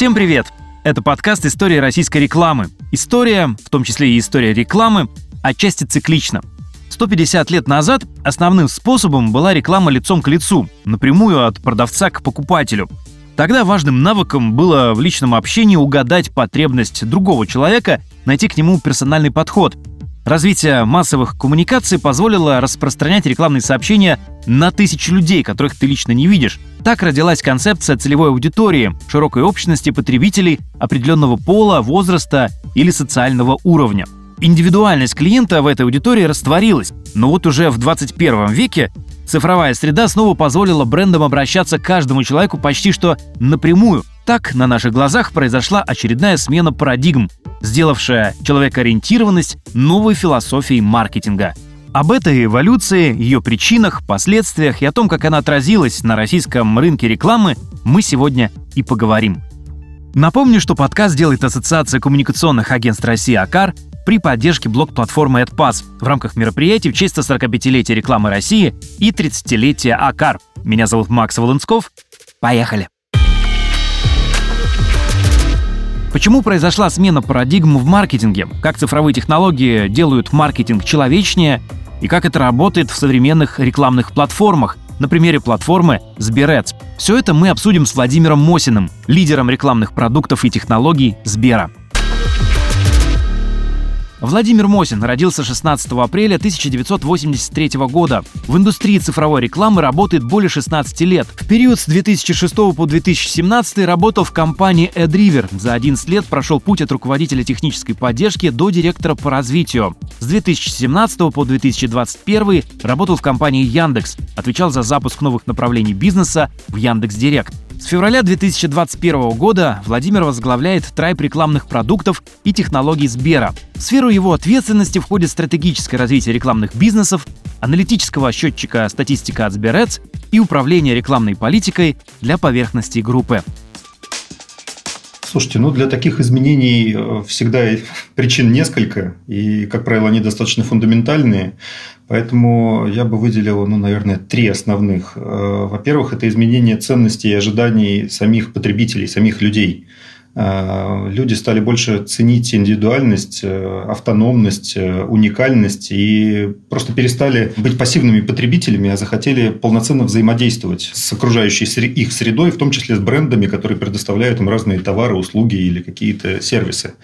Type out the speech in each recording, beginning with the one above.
Всем привет! Это подкаст «История российской рекламы». История, в том числе и история рекламы, отчасти циклична. 150 лет назад основным способом была реклама лицом к лицу, напрямую от продавца к покупателю. Тогда важным навыком было в личном общении угадать потребность другого человека, найти к нему персональный подход. Развитие массовых коммуникаций позволило распространять рекламные сообщения на тысячи людей, которых ты лично не видишь. Так родилась концепция целевой аудитории, широкой общности потребителей определенного пола, возраста или социального уровня. Индивидуальность клиента в этой аудитории растворилась, но вот уже в 21 веке цифровая среда снова позволила брендам обращаться к каждому человеку почти что напрямую. Так на наших глазах произошла очередная смена парадигм, сделавшая человекоориентированность новой философией маркетинга. Об этой эволюции, ее причинах, последствиях и о том, как она отразилась на российском рынке рекламы, мы сегодня и поговорим. Напомню, что подкаст делает Ассоциация коммуникационных агентств России АКАР при поддержке блок-платформы AdPass в рамках мероприятий в честь 145-летия рекламы России и 30-летия АКАР. Меня зовут Макс Волынсков. Поехали! Почему произошла смена парадигм в маркетинге? Как цифровые технологии делают маркетинг человечнее? И как это работает в современных рекламных платформах? На примере платформы Сберец. Все это мы обсудим с Владимиром Мосиным, лидером рекламных продуктов и технологий Сбера. Владимир Мосин родился 16 апреля 1983 года. В индустрии цифровой рекламы работает более 16 лет. В период с 2006 по 2017 работал в компании AdRiver. За 11 лет прошел путь от руководителя технической поддержки до директора по развитию. С 2017 по 2021 работал в компании Яндекс. Отвечал за запуск новых направлений бизнеса в Яндекс Директ. С февраля 2021 года Владимир возглавляет трайп рекламных продуктов и технологий Сбера. В сферу его ответственности входит стратегическое развитие рекламных бизнесов, аналитического счетчика статистика от Сберец и управление рекламной политикой для поверхностей группы. Слушайте, ну для таких изменений э, всегда причин несколько, и, как правило, они достаточно фундаментальные. Поэтому я бы выделил, ну, наверное, три основных. Э, во-первых, это изменение ценностей и ожиданий самих потребителей, самих людей – Э, люди стали больше ценить индивидуальность, э, автономность, уникальность и просто перестали быть пассивными потребителями, а захотели полноценно взаимодействовать с окружающей их средой, в том числе с брендами, которые предоставляют им разные товары, услуги или какие-то сервисы.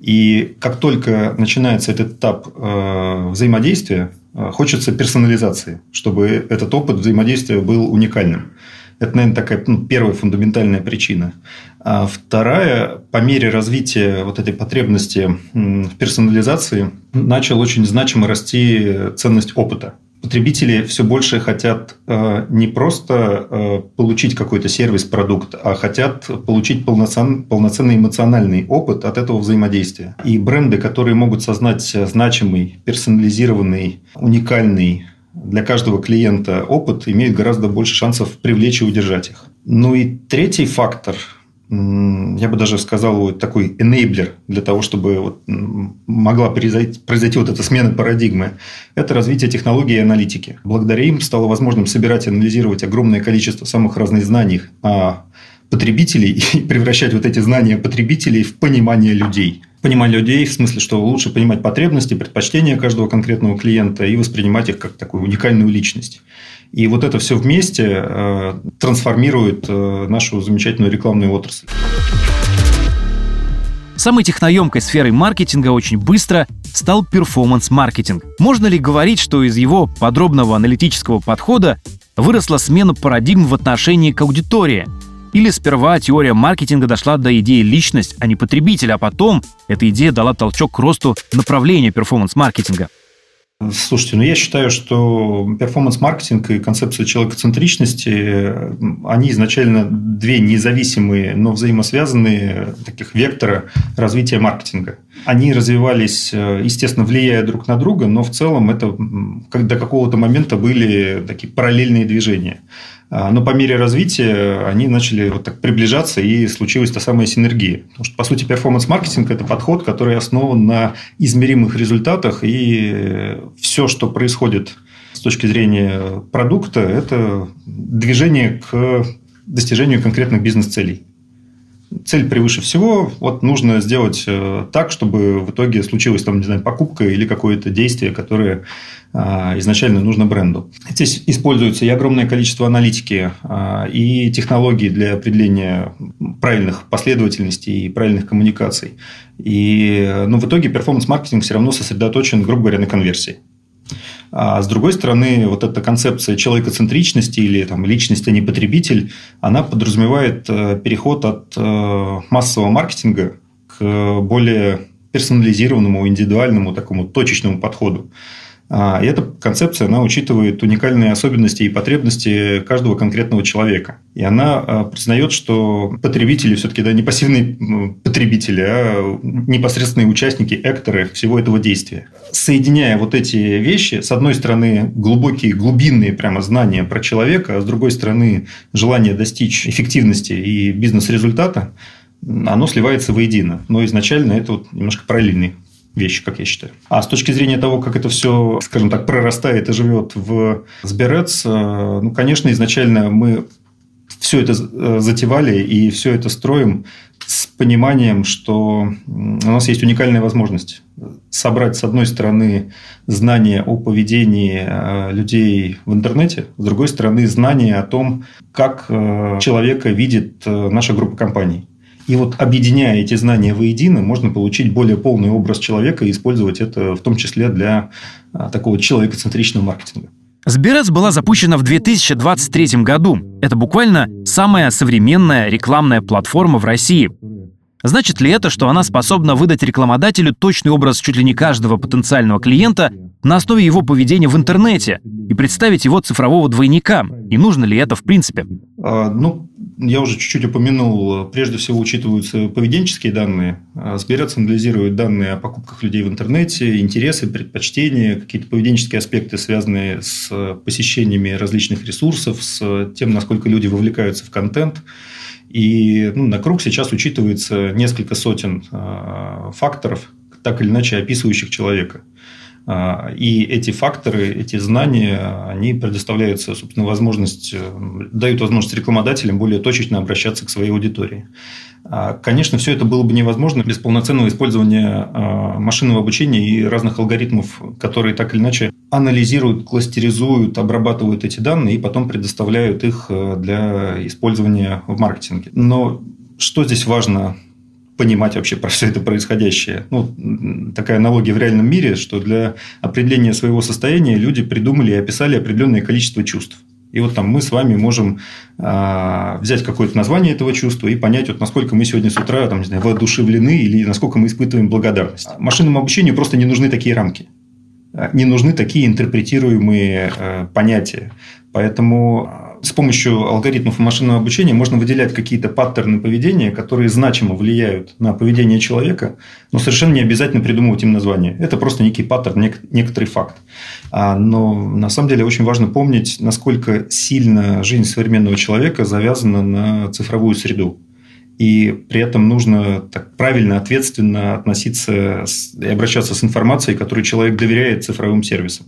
И как только начинается этот этап взаимодействия, хочется персонализации, чтобы этот опыт взаимодействия был уникальным. Это, наверное, такая ну, первая фундаментальная причина. А вторая, по мере развития вот этой потребности в персонализации, начал очень значимо расти ценность опыта. Потребители все больше хотят э, не просто э, получить какой-то сервис, продукт, а хотят получить полноцен, полноценный эмоциональный опыт от этого взаимодействия. И бренды, которые могут создать значимый, персонализированный, уникальный для каждого клиента опыт имеет гораздо больше шансов привлечь и удержать их. Ну и третий фактор, я бы даже сказал, вот такой enabler для того, чтобы вот могла произойти, произойти вот эта смена парадигмы, это развитие технологий и аналитики. Благодаря им стало возможным собирать и анализировать огромное количество самых разных знаний о потребителей и превращать вот эти знания потребителей в понимание людей – понимание людей, в смысле, что лучше понимать потребности, предпочтения каждого конкретного клиента и воспринимать их как такую уникальную личность. И вот это все вместе э, трансформирует э, нашу замечательную рекламную отрасль. Самой техноемкой сферой маркетинга очень быстро стал перформанс-маркетинг. Можно ли говорить, что из его подробного аналитического подхода выросла смена парадигм в отношении к аудитории – или сперва теория маркетинга дошла до идеи личность, а не потребитель, а потом эта идея дала толчок к росту направления перформанс-маркетинга. Слушайте, ну я считаю, что перформанс-маркетинг и концепция человекоцентричности, они изначально две независимые, но взаимосвязанные таких вектора развития маркетинга. Они развивались, естественно, влияя друг на друга, но в целом это до какого-то момента были такие параллельные движения. А, но по мере развития они начали вот так приближаться, и случилась та самая синергия. Потому что, по сути, перформанс-маркетинг – это подход, который основан на измеримых результатах, и все, что происходит с точки зрения продукта, это движение к достижению конкретных бизнес-целей. Цель превыше всего. Вот нужно сделать э, так, чтобы в итоге случилась там, не знаю, покупка или какое-то действие, которое а, изначально нужно бренду. Здесь используется и огромное количество аналитики, а, и технологий для определения правильных последовательностей и правильных коммуникаций. И ну, в итоге перформанс-маркетинг все равно сосредоточен, грубо говоря, на конверсии. А с другой стороны, вот эта концепция человекоцентричности или там, личность, а не потребитель, она подразумевает э, переход от э, массового маркетинга к более персонализированному, индивидуальному, такому точечному подходу. А, и эта концепция, она учитывает уникальные особенности и потребности каждого конкретного человека. И она а, признает, что потребители все-таки да, не пассивные потребители, а непосредственные участники, экторы всего этого действия. Соединяя вот эти вещи, с одной стороны, глубокие, глубинные прямо знания про человека, а с другой стороны, желание достичь эффективности и бизнес-результата, оно сливается воедино. Но изначально это вот немножко параллельный вещи, как я считаю. А с точки зрения того, как это все, скажем так, прорастает и живет в Сберец, э, ну, конечно, изначально мы все это э, затевали и все это строим с пониманием, что у нас есть уникальная возможность собрать, с одной стороны, знания о поведении э, людей в интернете, с другой стороны, знания о том, как человека видит наша группа компаний. И вот объединяя эти знания воедино, можно получить более полный образ человека и использовать это в том числе для а, такого человекоцентричного маркетинга. Сберец была запущена в 2023 году. Это буквально самая современная рекламная платформа в России. Значит ли это, что она способна выдать рекламодателю точный образ чуть ли не каждого потенциального клиента на основе его поведения в интернете и представить его цифрового двойника? И нужно ли это в принципе? А, ну, я уже чуть-чуть упомянул, прежде всего учитываются поведенческие данные. А, Сберец анализирует данные о покупках людей в интернете, интересы, предпочтения, какие-то поведенческие аспекты, связанные с посещениями различных ресурсов, с тем, насколько люди вовлекаются в контент. И ну, на круг сейчас учитывается несколько сотен факторов, так или иначе описывающих человека. А, и эти факторы, эти знания, они предоставляются, собственно, возможность, э, дают возможность рекламодателям более точечно обращаться к своей аудитории. А, конечно, все это было бы невозможно без полноценного использования а, машинного обучения и разных алгоритмов, которые так или иначе анализируют, кластеризуют, обрабатывают эти данные и потом предоставляют их э, для использования в маркетинге. Но что здесь важно понимать вообще про все это происходящее. Ну, такая аналогия в реальном мире, что для определения своего состояния люди придумали и описали определенное количество чувств. И вот там мы с вами можем э, взять какое-то название этого чувства и понять, вот насколько мы сегодня с утра там, не знаю, воодушевлены или насколько мы испытываем благодарность. Машинному обучению просто не нужны такие рамки. Не нужны такие интерпретируемые э, понятия. Поэтому с помощью алгоритмов машинного обучения можно выделять какие-то паттерны поведения, которые значимо влияют на поведение человека, но совершенно не обязательно придумывать им название. Это просто некий паттерн, некоторый факт. А, но на самом деле очень важно помнить, насколько сильно жизнь современного человека завязана на цифровую среду. И при этом нужно так правильно, ответственно относиться и обращаться с информацией, которой человек доверяет цифровым сервисам.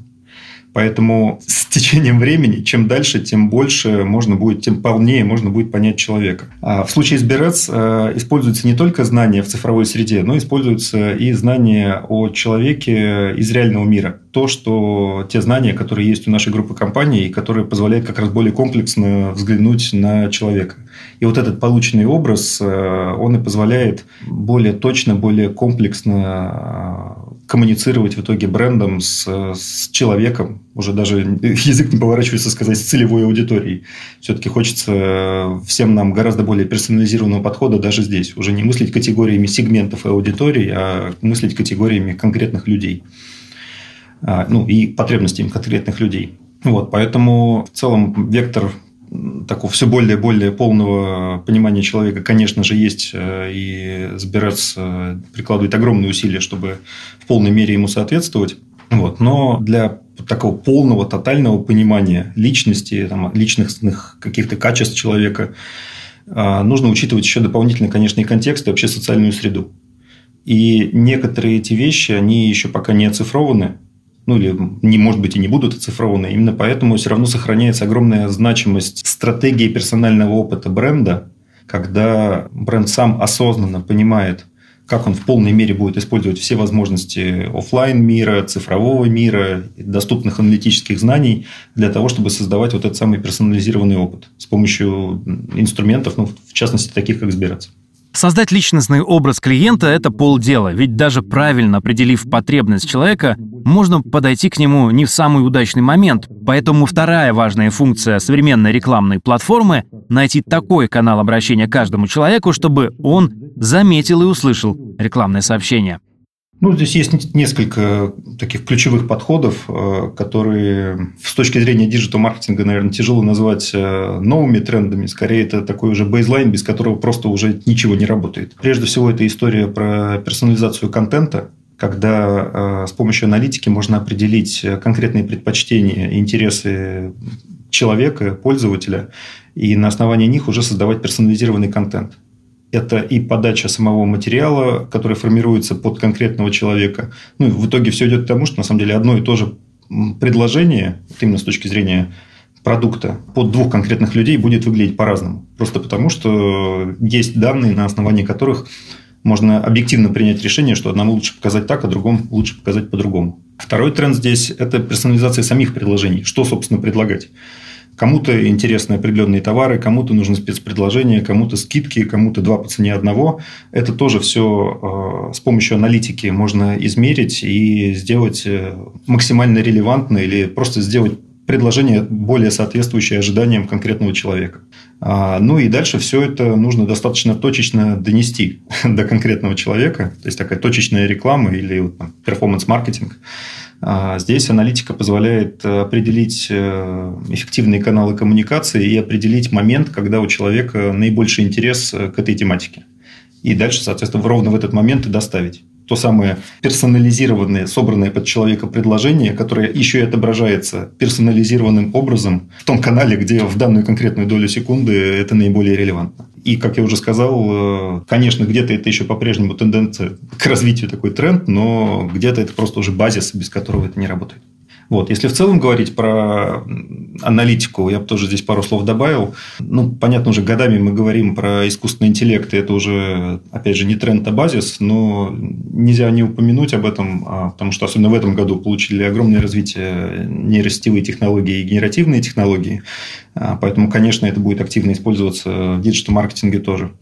Поэтому с течением времени, чем дальше, тем больше можно будет, тем полнее можно будет понять человека. А в случае с Берец э, используются не только знания в цифровой среде, но используются и знания о человеке из реального мира. То, что те знания, которые есть у нашей группы компаний, и которые позволяют как раз более комплексно взглянуть на человека. И вот этот полученный образ, э, он и позволяет более точно, более комплексно э, коммуницировать в итоге брендом с, с человеком, уже даже язык не поворачивается сказать, с целевой аудиторией. Все-таки хочется всем нам гораздо более персонализированного подхода даже здесь. Уже не мыслить категориями сегментов и аудиторий, а мыслить категориями конкретных людей. А, ну, и потребностями конкретных людей. Вот, поэтому в целом вектор такого все более и более полного понимания человека, конечно же, есть, э, и Сберец э, прикладывает огромные усилия, чтобы в полной мере ему соответствовать. Вот. Но для такого полного, тотального понимания личности, там, личностных каких-то качеств человека э, нужно учитывать еще дополнительно, конечно, и контекст, и вообще социальную среду. И некоторые эти вещи, они еще пока не оцифрованы, ну или, не, может быть, и не будут оцифрованы. Именно поэтому все равно сохраняется огромная значимость стратегии персонального опыта бренда когда бренд сам осознанно понимает, как он в полной мере будет использовать все возможности офлайн мира, цифрового мира, доступных аналитических знаний для того, чтобы создавать вот этот самый персонализированный опыт с помощью инструментов, ну, в частности, таких как Сберец. Создать личностный образ клиента – это полдела, ведь даже правильно определив потребность человека, можно подойти к нему не в самый удачный момент. Поэтому вторая важная функция современной рекламной платформы – найти такой канал обращения каждому человеку, чтобы он заметил и услышал рекламное сообщение. Ну, здесь есть несколько таких ключевых подходов, э, которые с точки зрения диджитал-маркетинга, наверное, тяжело назвать э, новыми трендами. Скорее, это такой уже бейзлайн, без которого просто уже ничего не работает. Прежде всего, это история про персонализацию контента, когда э, с помощью аналитики можно определить конкретные предпочтения и интересы человека, пользователя, и на основании них уже создавать персонализированный контент это и подача самого материала, который формируется под конкретного человека. Ну, в итоге все идет к тому, что на самом деле одно и то же предложение, вот именно с точки зрения продукта, под двух конкретных людей будет выглядеть по-разному. Просто потому, что есть данные, на основании которых можно объективно принять решение, что одному лучше показать так, а другому лучше показать по-другому. Второй тренд здесь – это персонализация самих предложений. Что, собственно, предлагать? Кому-то интересны определенные товары, кому-то нужны спецпредложения, кому-то скидки, кому-то два по цене одного. Это тоже все э, с помощью аналитики можно измерить и сделать э, максимально релевантно или просто сделать предложение более соответствующее ожиданиям конкретного человека. А, ну и дальше все это нужно достаточно точечно донести до конкретного человека. То есть такая точечная реклама или перформанс-маркетинг. А здесь аналитика позволяет э, определить э, эффективные каналы коммуникации и определить момент, когда у человека наибольший интерес э, к этой тематике. И дальше, соответственно, ровно в этот момент и доставить то самое персонализированное, собранное под человека предложение, которое еще и отображается персонализированным образом в том канале, где в данную конкретную долю секунды это наиболее релевантно. И, как я уже сказал, э, конечно, где-то это еще по-прежнему тенденция к развитию такой тренд, но где-то это просто уже базис, без которого это не работает. Вот. Если в целом говорить про аналитику, я бы тоже здесь пару слов добавил. Ну, понятно, уже годами мы говорим про искусственный интеллект, и это уже, опять же, не тренд, а базис, но нельзя не упомянуть об этом, а, потому что особенно в этом году получили огромное развитие нейросетевые технологии и генеративные технологии. А, поэтому, конечно, это будет активно использоваться в диджитал-маркетинге тоже.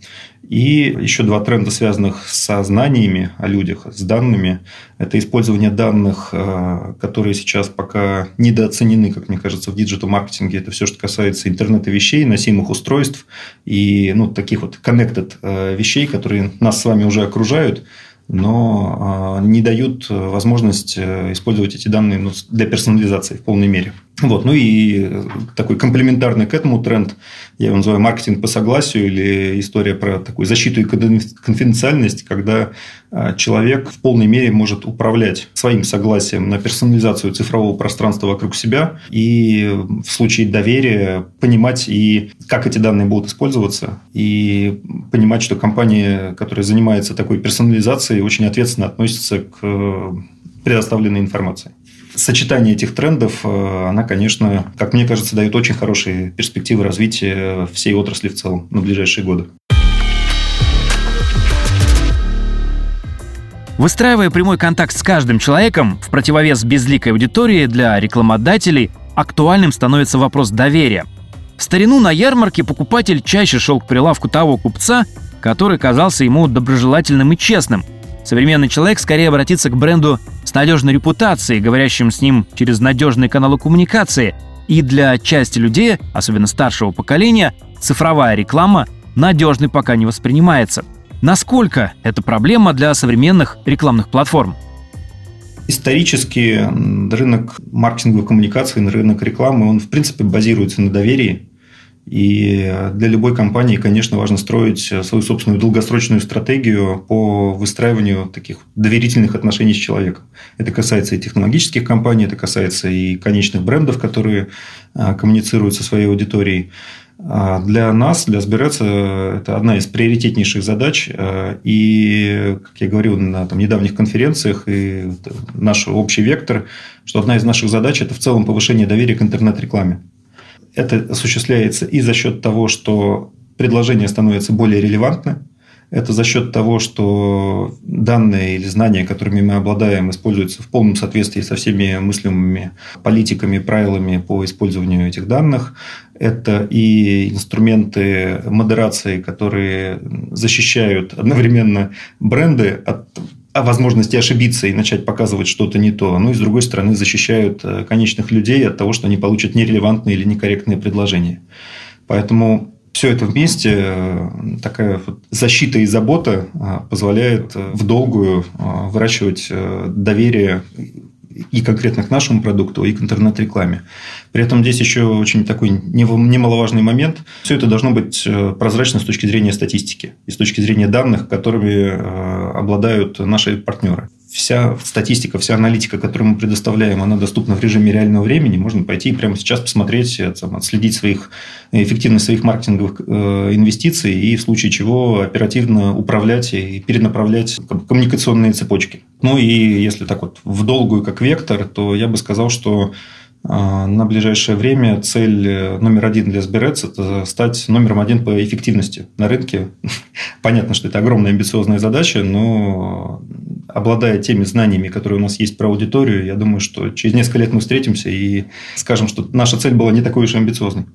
И еще два тренда, связанных со знаниями о людях, с данными. Это использование данных, а, которые сейчас пока недооценены, как мне кажется, в диджитал-маркетинге. Это все, что касается интернета вещей, носимых устройств и ну, таких вот connected а, вещей, которые нас с вами уже окружают но не дают возможность э, использовать эти данные ну, для персонализации в полной мере. Вот. Ну и такой комплементарный к этому тренд, я его называю маркетинг по согласию или история про такую защиту и конфиденциальность, когда а, человек в полной мере может управлять своим согласием на персонализацию цифрового пространства вокруг себя и в случае доверия понимать и как эти данные будут использоваться и понимать, что компания, которая занимается такой персонализацией, очень ответственно относится к предоставленной информации сочетание этих трендов, э, она, конечно, как мне кажется, дает очень хорошие перспективы развития всей отрасли в целом на ближайшие годы. Выстраивая прямой контакт с каждым человеком, в противовес безликой аудитории для рекламодателей актуальным становится вопрос доверия. В старину на ярмарке покупатель чаще шел к прилавку того купца, который казался ему доброжелательным и честным – Современный человек скорее обратится к бренду надежной репутацией, говорящим с ним через надежные каналы коммуникации. И для части людей, особенно старшего поколения, цифровая реклама надежной пока не воспринимается. Насколько это проблема для современных рекламных платформ? Исторически рынок маркетинговых коммуникаций, рынок рекламы, он в принципе базируется на доверии. И для любой компании, конечно, важно строить свою собственную долгосрочную стратегию по выстраиванию таких доверительных отношений с человеком. Это касается и технологических компаний, это касается и конечных брендов, которые а, коммуницируют со своей аудиторией. А для нас, для Сберец, это одна из приоритетнейших задач. А, и, как я говорил на там, недавних конференциях, и наш общий вектор, что одна из наших задач – это в целом повышение доверия к интернет-рекламе. Это осуществляется и за счет того, что предложения становятся более релевантны. Это за счет того, что данные или знания, которыми мы обладаем, используются в полном соответствии со всеми мыслимыми политиками, правилами по использованию этих данных. Это и инструменты модерации, которые защищают одновременно бренды от возможности ошибиться и начать показывать что-то не то. Ну и, с другой стороны, защищают э, конечных людей от того, что они получат нерелевантные или некорректные предложения. Поэтому все это вместе, э, такая защита и забота э, позволяет в долгую выращивать доверие и конкретно к нашему продукту, и к интернет-рекламе. При этом здесь еще очень такой немаловажный момент. Все это должно быть э, прозрачно с точки зрения статистики и с точки зрения данных, которыми э, обладают наши партнеры. Вся статистика, вся аналитика, которую мы предоставляем, она доступна в режиме реального времени. Можно пойти и прямо сейчас посмотреть, э, отследить своих, эффективность своих маркетинговых инвестиций и в случае чего оперативно управлять и перенаправлять коммуникационные цепочки. Ну и если так вот в долгую как вектор, то я бы сказал, что а, на ближайшее время цель э, номер один для Сберец – это стать номером один по эффективности на рынке. Понятно, что это огромная амбициозная задача, но обладая теми знаниями, которые у нас есть про аудиторию, я думаю, что через несколько лет мы встретимся и скажем, что наша цель была не такой уж и амбициозной.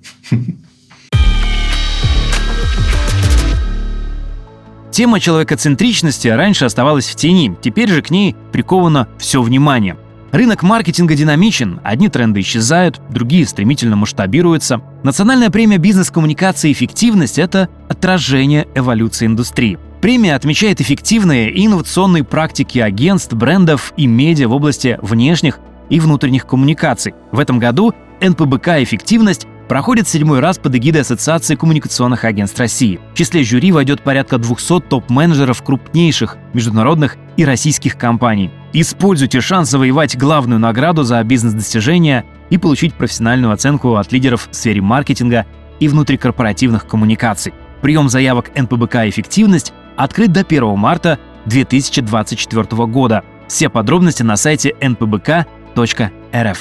Тема человекоцентричности раньше оставалась в тени, теперь же к ней приковано все внимание. Рынок маркетинга динамичен, одни тренды исчезают, другие стремительно масштабируются. Национальная премия бизнес-коммуникации «Эффективность» — это отражение эволюции индустрии. Премия отмечает эффективные и инновационные практики агентств, брендов и медиа в области внешних и внутренних коммуникаций. В этом году НПБК «Эффективность» проходит седьмой раз под эгидой Ассоциации коммуникационных агентств России. В числе жюри войдет порядка 200 топ-менеджеров крупнейших международных и российских компаний. Используйте шанс завоевать главную награду за бизнес-достижения и получить профессиональную оценку от лидеров в сфере маркетинга и внутрикорпоративных коммуникаций. Прием заявок НПБК «Эффективность» открыт до 1 марта 2024 года. Все подробности на сайте npbk.rf.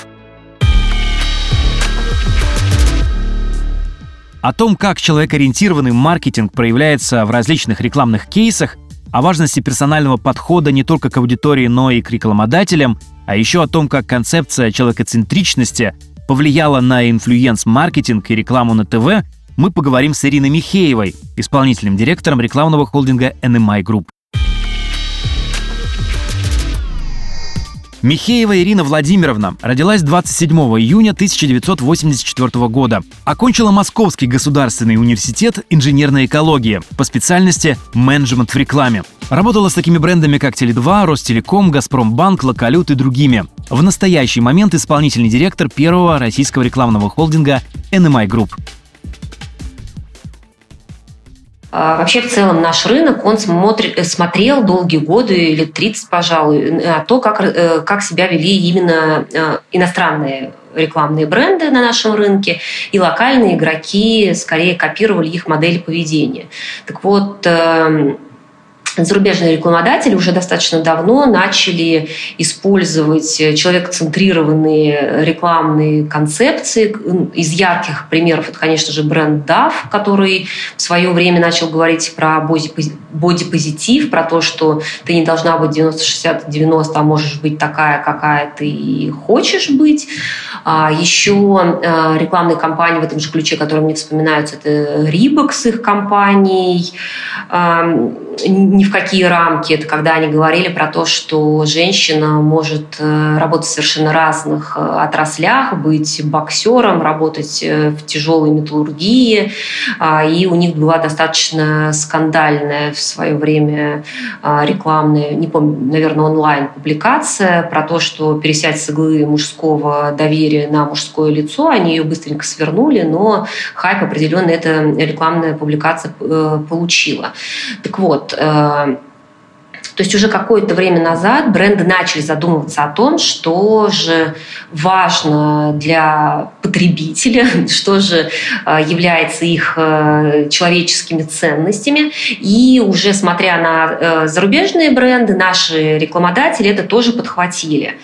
О том, как человекоориентированный маркетинг проявляется в различных рекламных кейсах, о важности персонального подхода не только к аудитории, но и к рекламодателям, а еще о том, как концепция человекоцентричности повлияла на инфлюенс-маркетинг и рекламу на ТВ, мы поговорим с Ириной Михеевой, исполнительным директором рекламного холдинга NMI Group. Михеева Ирина Владимировна родилась 27 июня 1984 года. Окончила Московский государственный университет инженерной экологии по специальности менеджмент в рекламе. Работала с такими брендами, как Теле2, Ростелеком, Газпромбанк, Локалют и другими. В настоящий момент исполнительный директор первого российского рекламного холдинга NMI Group. А, вообще, в целом, наш рынок, он смотрит, э, смотрел долгие годы, лет 30, пожалуй, на то, как, э, как себя вели именно э, иностранные рекламные бренды на нашем рынке, и локальные игроки скорее копировали их модель поведения. Так вот, эм, зарубежные рекламодатели уже достаточно давно начали использовать человек-центрированные рекламные концепции. Из ярких примеров это, конечно же, бренд DAF, который в свое время начал говорить про бодипозитив, про то, что ты не должна быть 90-60-90, а можешь быть такая, какая ты хочешь быть. А еще э, рекламные кампании в этом же ключе, которые мне вспоминаются, это Reebok с их компанией ни в какие рамки. Это когда они говорили про то, что женщина может э, работать в совершенно разных э, отраслях, быть боксером, работать э, в тяжелой металлургии. А, и у них была достаточно скандальная в свое время а, рекламная, не помню, наверное, онлайн-публикация про то, что пересядь с иглы мужского доверия на мужское лицо. Они ее быстренько свернули, но хайп определенно эта рекламная публикация получила. Так вот, то То есть уже какое-то время назад бренды начали задумываться о том, что же важно для потребителя, что же э, является их э, человеческими ценностями. И уже смотря на зарубежные бренды, наши рекламодатели это тоже подхватили.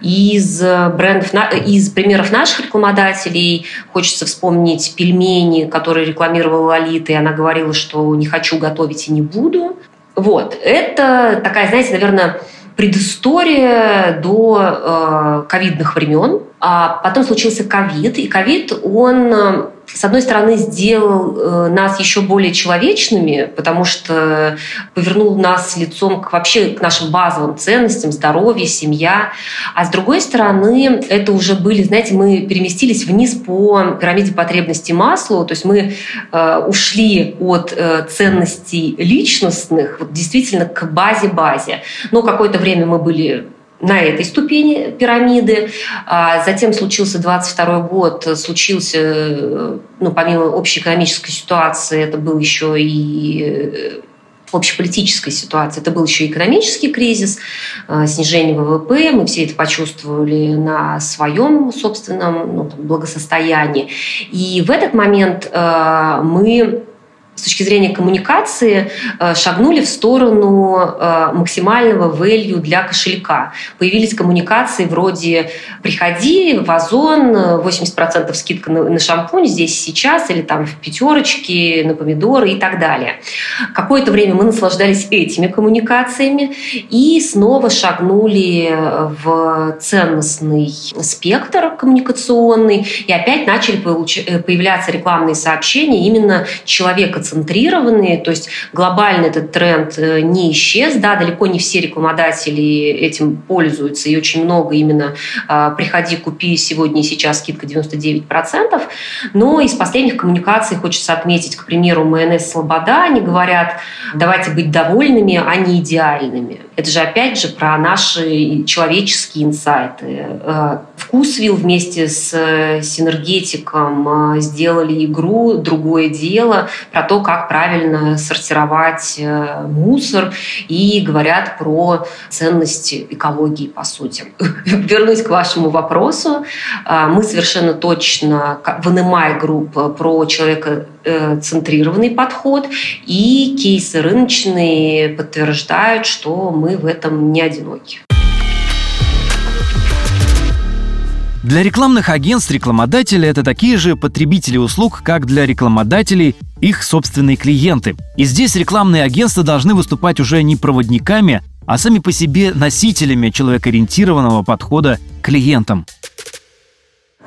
Из брендов, из примеров наших рекламодателей хочется вспомнить пельмени, которые рекламировала Лолита, и она говорила, что не хочу готовить и не буду. Вот. Это такая, знаете, наверное, предыстория до э, ковидных времен. А потом случился ковид, и ковид, он э, с одной стороны, сделал э, нас еще более человечными, потому что повернул нас лицом к вообще к нашим базовым ценностям, здоровье, семья. А с другой стороны, это уже были, знаете, мы переместились вниз по пирамиде потребностей Маслоу, то есть мы э, ушли от э, ценностей личностных вот, действительно к базе-базе. Но какое-то время мы были на этой ступени пирамиды. А затем случился 22 год, случился, ну, помимо общей экономической ситуации, это был еще и э, общеполитической ситуации. Это был еще и экономический кризис, э, снижение ВВП. Мы все это почувствовали на своем собственном ну, благосостоянии. И в этот момент э, мы с точки зрения коммуникации э, шагнули в сторону э, максимального value для кошелька. Появились коммуникации вроде «приходи в Озон, 80% скидка на шампунь здесь сейчас» или там в пятерочке на помидоры и так далее. Какое-то время мы наслаждались этими коммуникациями и снова шагнули в ценностный спектр коммуникационный и опять начали э, появляться рекламные сообщения именно человека центрированные, то есть глобально этот тренд э, не исчез, да, далеко не все рекламодатели этим пользуются, и очень много именно а, «приходи, купи сегодня и сейчас скидка 99%», но из последних коммуникаций хочется отметить, к примеру, майонез «Слобода», они говорят, давайте быть довольными, а не идеальными. Это же опять же про наши человеческие инсайты. Э, Вкусвилл вместе с Синергетиком э, сделали игру «Другое дело» про то, как правильно сортировать э, мусор и говорят про ценности экологии, по сути. Вернусь к вашему вопросу. Мы совершенно точно в NMI Group про человека центрированный подход, и кейсы рыночные подтверждают, что мы в этом не одиноки. Для рекламных агентств рекламодатели – это такие же потребители услуг, как для рекламодателей их собственные клиенты. И здесь рекламные агентства должны выступать уже не проводниками, а сами по себе носителями человекоориентированного подхода к клиентам.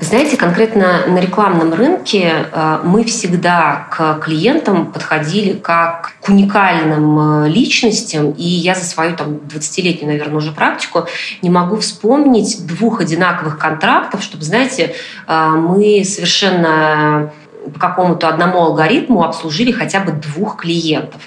Знаете, конкретно на рекламном рынке э, мы всегда к клиентам подходили как к уникальным э, личностям, и я за свою там 20-летнюю, наверное, уже практику не могу вспомнить двух одинаковых контрактов, чтобы, знаете, э, мы совершенно по какому-то одному алгоритму обслужили хотя бы двух клиентов.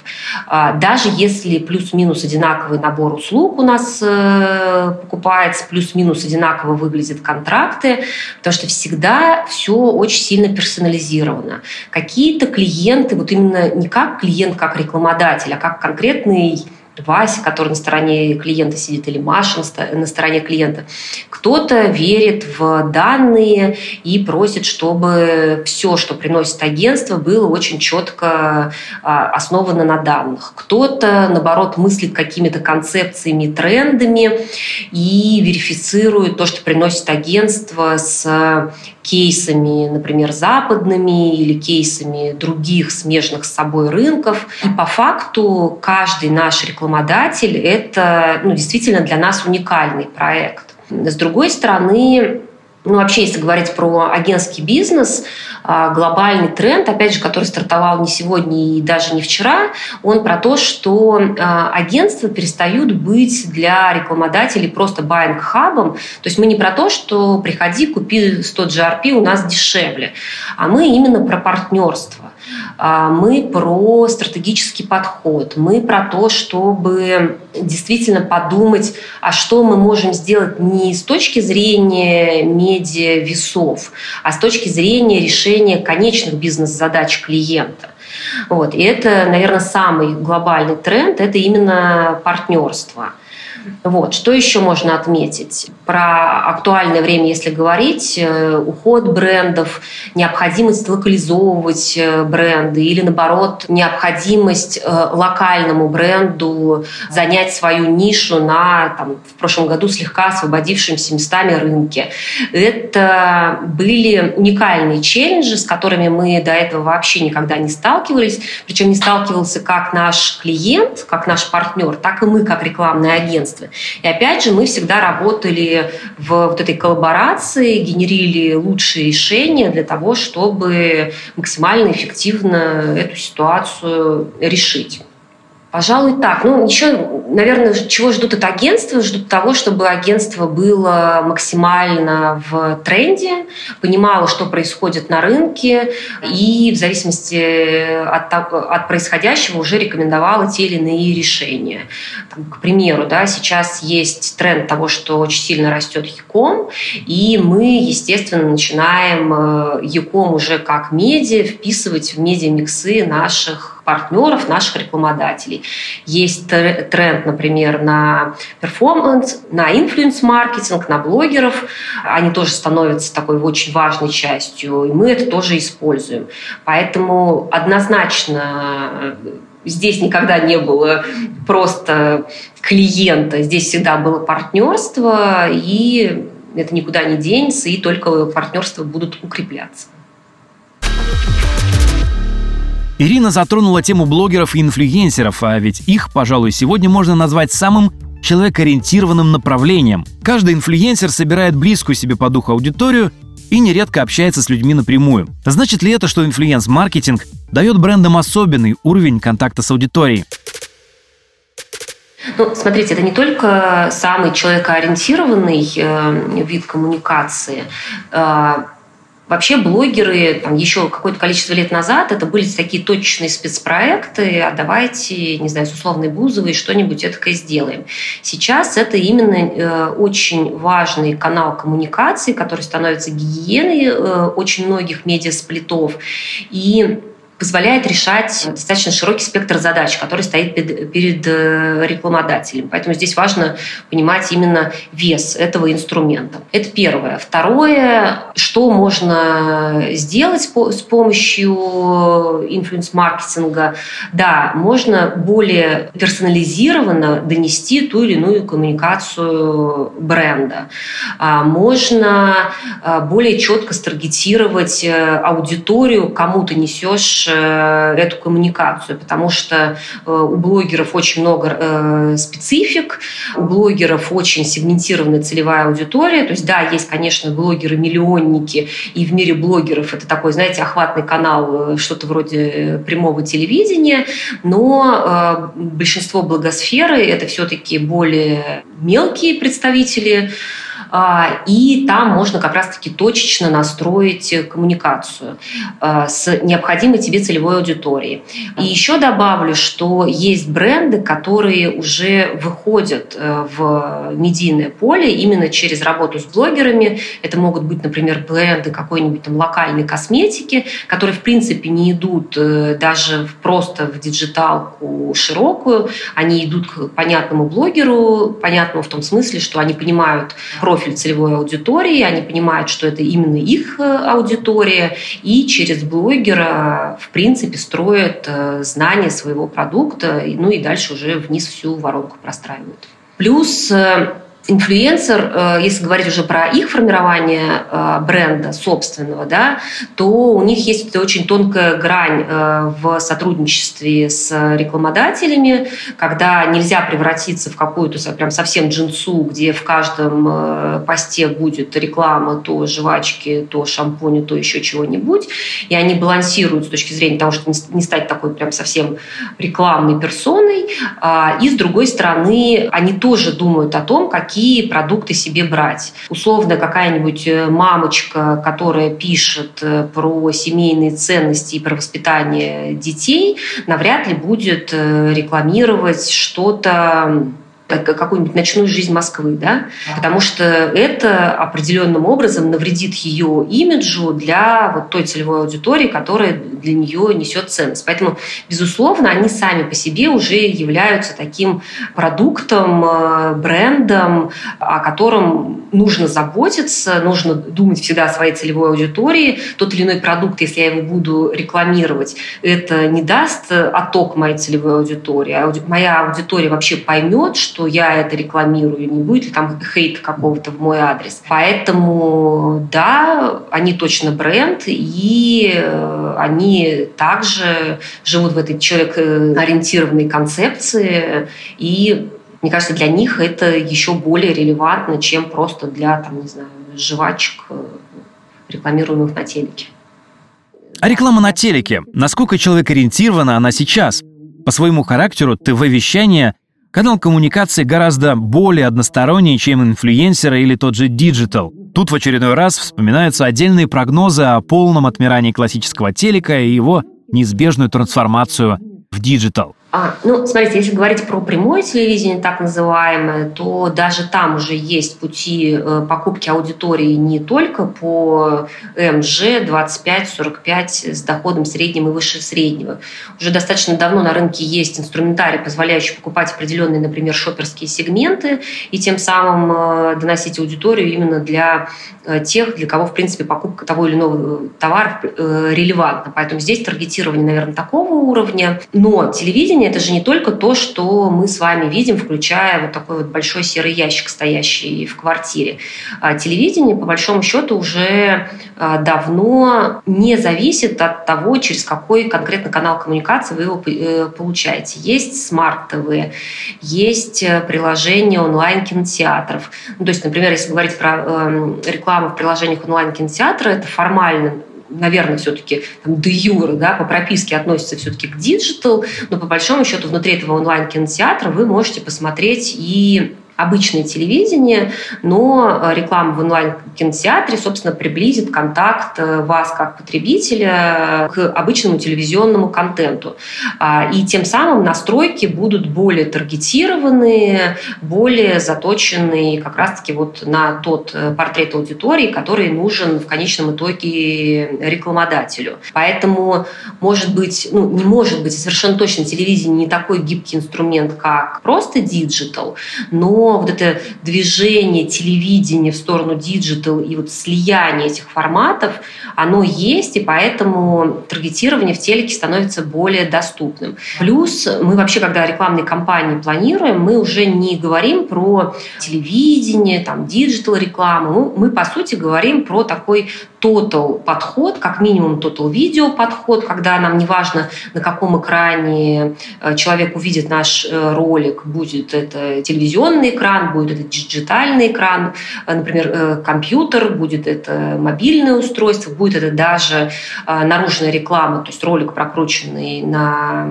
А, даже если плюс-минус одинаковый набор услуг у нас э, покупается, плюс-минус одинаково выглядят контракты, потому что всегда все очень сильно персонализировано. Какие-то клиенты, вот именно не как клиент, как рекламодатель, а как конкретный Вася, который на стороне клиента сидит, или Маша на стороне клиента. Кто-то верит в данные и просит, чтобы все, что приносит агентство, было очень четко а, основано на данных. Кто-то, наоборот, мыслит какими-то концепциями, трендами и верифицирует то, что приносит агентство с кейсами, например, западными или кейсами других смежных с собой рынков. И по факту каждый наш рекламодатель – это ну, действительно для нас уникальный проект. С другой стороны, ну, вообще, если говорить про агентский бизнес, а, глобальный тренд, опять же, который стартовал не сегодня и даже не вчера, он про то, что а, агентства перестают быть для рекламодателей просто баинг-хабом. То есть мы не про то, что приходи, купи 100 GRP, у нас дешевле, а мы именно про партнерство. А, мы про стратегический подход, мы про то, чтобы действительно подумать, а что мы можем сделать не с точки зрения медиа весов, а с точки зрения решения конечных бизнес-задач клиента. Вот. И это, наверное, самый глобальный тренд – это именно партнерство – вот. Что еще можно отметить? Про актуальное время, если говорить, э, уход брендов, необходимость локализовывать э, бренды или, наоборот, необходимость э, локальному бренду занять свою нишу на, там, в прошлом году слегка освободившемся местами рынке. Это были уникальные челленджи, с которыми мы до этого вообще никогда не сталкивались. Причем не сталкивался как наш клиент, как наш партнер, так и мы, как рекламное агентство агентстве. И опять же, мы всегда работали в вот этой коллаборации, генерили лучшие решения для того, чтобы максимально эффективно эту ситуацию решить. Пожалуй, так. Ну, еще, наверное, чего ждут от агентства? Ждут того, чтобы агентство было максимально в тренде, понимало, что происходит на рынке, и в зависимости от, от происходящего уже рекомендовало те или иные решения. Там, к примеру, да, сейчас есть тренд того, что очень сильно растет e-com, и мы, естественно, начинаем e-com уже как медиа вписывать в медиамиксы наших партнеров, наших рекламодателей. Есть тренд, например, на перформанс, на инфлюенс-маркетинг, на блогеров. Они тоже становятся такой очень важной частью, и мы это тоже используем. Поэтому однозначно здесь никогда не было просто клиента, здесь всегда было партнерство, и это никуда не денется, и только партнерства будут укрепляться. Ирина затронула тему блогеров и инфлюенсеров, а ведь их, пожалуй, сегодня можно назвать самым человекоориентированным направлением. Каждый инфлюенсер собирает близкую себе по духу аудиторию и нередко общается с людьми напрямую. Значит ли это, что инфлюенс-маркетинг дает брендам особенный уровень контакта с аудиторией? Ну, смотрите, это не только самый человекоориентированный э, вид коммуникации. Э, Вообще блогеры там, еще какое-то количество лет назад это были такие точечные спецпроекты, а давайте, не знаю, с условной Бузовой что-нибудь этакое сделаем. Сейчас это именно э, очень важный канал коммуникации, который становится гигиеной э, очень многих медиасплитов. И позволяет решать достаточно широкий спектр задач, который стоит перед э, рекламодателем. Поэтому здесь важно понимать именно вес этого инструмента. Это первое. Второе, что можно сделать с помощью инфлюенс-маркетинга? Да, можно более персонализированно донести ту или иную коммуникацию бренда. А, можно а, более четко старгетировать э, аудиторию, кому ты несешь Э, эту коммуникацию, потому что э, у блогеров очень много э, специфик, у блогеров очень сегментированная целевая аудитория. То есть, да, есть, конечно, блогеры-миллионники, и в мире блогеров это такой, знаете, охватный канал, что-то вроде прямого телевидения, но большинство благосферы это все-таки более мелкие представители и там можно как раз-таки точечно настроить коммуникацию а, с необходимой тебе целевой аудиторией. И еще добавлю, что есть бренды, которые уже выходят э, в медийное поле именно через работу с блогерами. Это могут быть, например, бренды какой-нибудь там локальной косметики, которые, в принципе, не идут э, даже просто в диджиталку широкую, они идут к понятному блогеру, понятному в том смысле, что они понимают профиль целевой аудитории, они понимают, что это именно их э, аудитория, и через блогера, в принципе, строят э, знание своего продукта, ну и дальше уже вниз всю воронку простраивают. Плюс э, инфлюенсер, э, если говорить уже про их формирование э, бренда собственного, да, то у них есть очень тонкая грань э, в сотрудничестве с рекламодателями, когда нельзя превратиться в какую-то прям совсем джинсу, где в каждом посте будет реклама то жвачки, то шампуня, то еще чего-нибудь, и они балансируют с точки зрения того, чтобы не стать такой прям совсем рекламной персоной, а, и с другой стороны, они тоже думают о том, какие продукты себе брать. Условно, какая-нибудь э, мамочка, которая пишет э, про семейные ценности и про воспитание детей, навряд ли будет э, рекламировать что-то какую-нибудь ночную жизнь Москвы, да, потому что это определенным образом навредит ее имиджу для вот той целевой аудитории, которая для нее несет ценность. Поэтому, безусловно, они сами по себе уже являются таким продуктом, э, брендом, о котором нужно заботиться, нужно думать всегда о своей целевой аудитории. Тот или иной продукт, если я его буду рекламировать, это не даст отток моей целевой аудитории. Моя аудитория вообще поймет, что что я это рекламирую, не будет ли там хейт какого-то в мой адрес. Поэтому, да, они точно бренд, и э, они также живут в этой человек-ориентированной концепции, и мне кажется, для них это еще более релевантно, чем просто для, там, не знаю, жвачек, э, рекламируемых на телеке. А реклама на телеке, насколько человекоориентирована она сейчас? По своему характеру ТВ-вещание Канал коммуникации гораздо более односторонний, чем инфлюенсеры или тот же диджитал. Тут в очередной раз вспоминаются отдельные прогнозы о полном отмирании классического телека и его неизбежную трансформацию в диджитал. А, ну, смотрите, если говорить про прямое телевидение, так называемое, то даже там уже есть пути э, покупки аудитории не только по МЖ 25-45 с доходом средним и выше среднего. Уже достаточно давно на рынке есть инструментарий, позволяющий покупать определенные, например, шоперские сегменты и тем самым э, доносить аудиторию именно для э, тех, для кого, в принципе, покупка того или иного товара релевантна. Поэтому здесь таргетирование, наверное, такого уровня. Но телевидение телевидение – это же не только то, что мы с вами видим, включая вот такой вот большой серый ящик, стоящий в квартире. А телевидение, по большому счету, уже а, давно не зависит от того, через какой конкретно канал коммуникации вы его э, получаете. Есть смарт-ТВ, есть э, приложение онлайн-кинотеатров. Ну, то есть, например, если говорить про э, рекламу в приложениях онлайн-кинотеатра, это формально наверное, все-таки там, де-юре, да, по прописке относится все-таки к диджитал, но по большому счету внутри этого онлайн-кинотеатра вы можете посмотреть и обычное телевидение, но э, реклама в онлайн-кинотеатре, собственно, приблизит контакт э, вас как потребителя к обычному телевизионному контенту. А, и тем самым настройки будут более таргетированные, более заточенные как раз-таки вот на тот э, портрет аудитории, который нужен в конечном итоге рекламодателю. Поэтому, может быть, ну, не может быть, совершенно точно телевидение не такой гибкий инструмент, как просто диджитал, но вот это движение телевидения в сторону диджитал и вот слияние этих форматов, оно есть, и поэтому таргетирование в телеке становится более доступным. Плюс мы вообще, когда рекламные кампании планируем, мы уже не говорим про телевидение, там, диджитал рекламу, мы, по сути, говорим про такой total подход, как минимум total video подход, когда нам не важно, на каком экране э, человек увидит наш э, ролик, будет это телевизионный экран, будет это диджитальный экран, э, например, компьютер, будет это мобильное устройство, будет это даже наружная реклама, то есть ролик, прокрученный на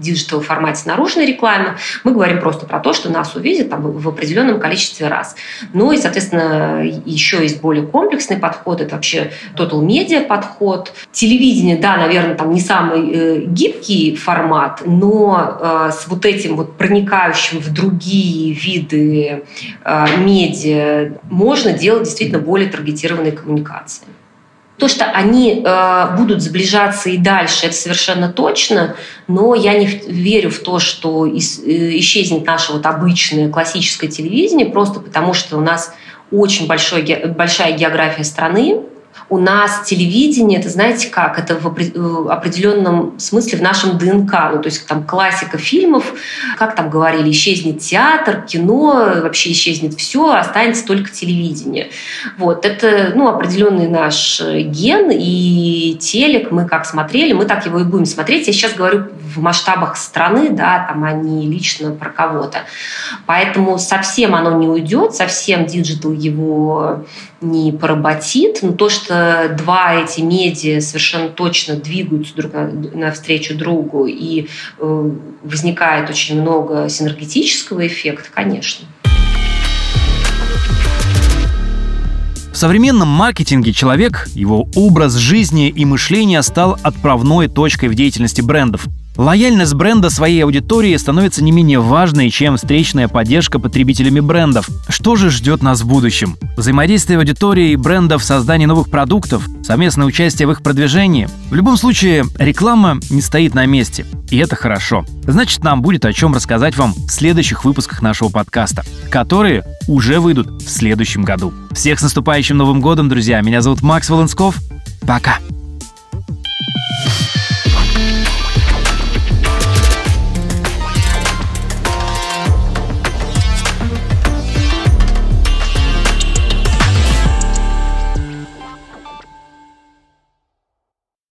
диджитал формате наружной рекламы, мы говорим просто про то, что нас увидят там, в определенном количестве раз. Ну и, соответственно, еще есть более комплексный подход, это вообще total media подход. Телевидение, да, наверное, там не самый э, гибкий формат, но э, с вот этим вот проникающим в другие виды э, медиа можно делать действительно более таргетированные коммуникации. То, что они э, будут сближаться и дальше, это совершенно точно, но я не верю в то, что ис, э, исчезнет наше вот обычное классическое телевидение, просто потому что у нас очень большой, большая география страны, у нас телевидение, это знаете как, это в э, определенном смысле в нашем ДНК, ну, то есть там классика фильмов, как там говорили, исчезнет театр, кино, вообще исчезнет все, останется только телевидение. Вот, это ну, определенный наш ген, и телек мы как смотрели, мы так его и будем смотреть. Я сейчас говорю в масштабах страны, да, там, а лично про кого-то. Поэтому совсем оно не уйдет, совсем диджитал его не поработит. Но то, что два эти медиа совершенно точно двигаются друг навстречу другу и э, возникает очень много синергетического эффекта, конечно. В современном маркетинге человек, его образ жизни и мышления стал отправной точкой в деятельности брендов. Лояльность бренда своей аудитории становится не менее важной, чем встречная поддержка потребителями брендов. Что же ждет нас в будущем? Взаимодействие аудитории и брендов в создании новых продуктов, совместное участие в их продвижении. В любом случае, реклама не стоит на месте, и это хорошо. Значит, нам будет о чем рассказать вам в следующих выпусках нашего подкаста, которые уже выйдут в следующем году. Всех с наступающим Новым годом, друзья! Меня зовут Макс Волонсков. Пока!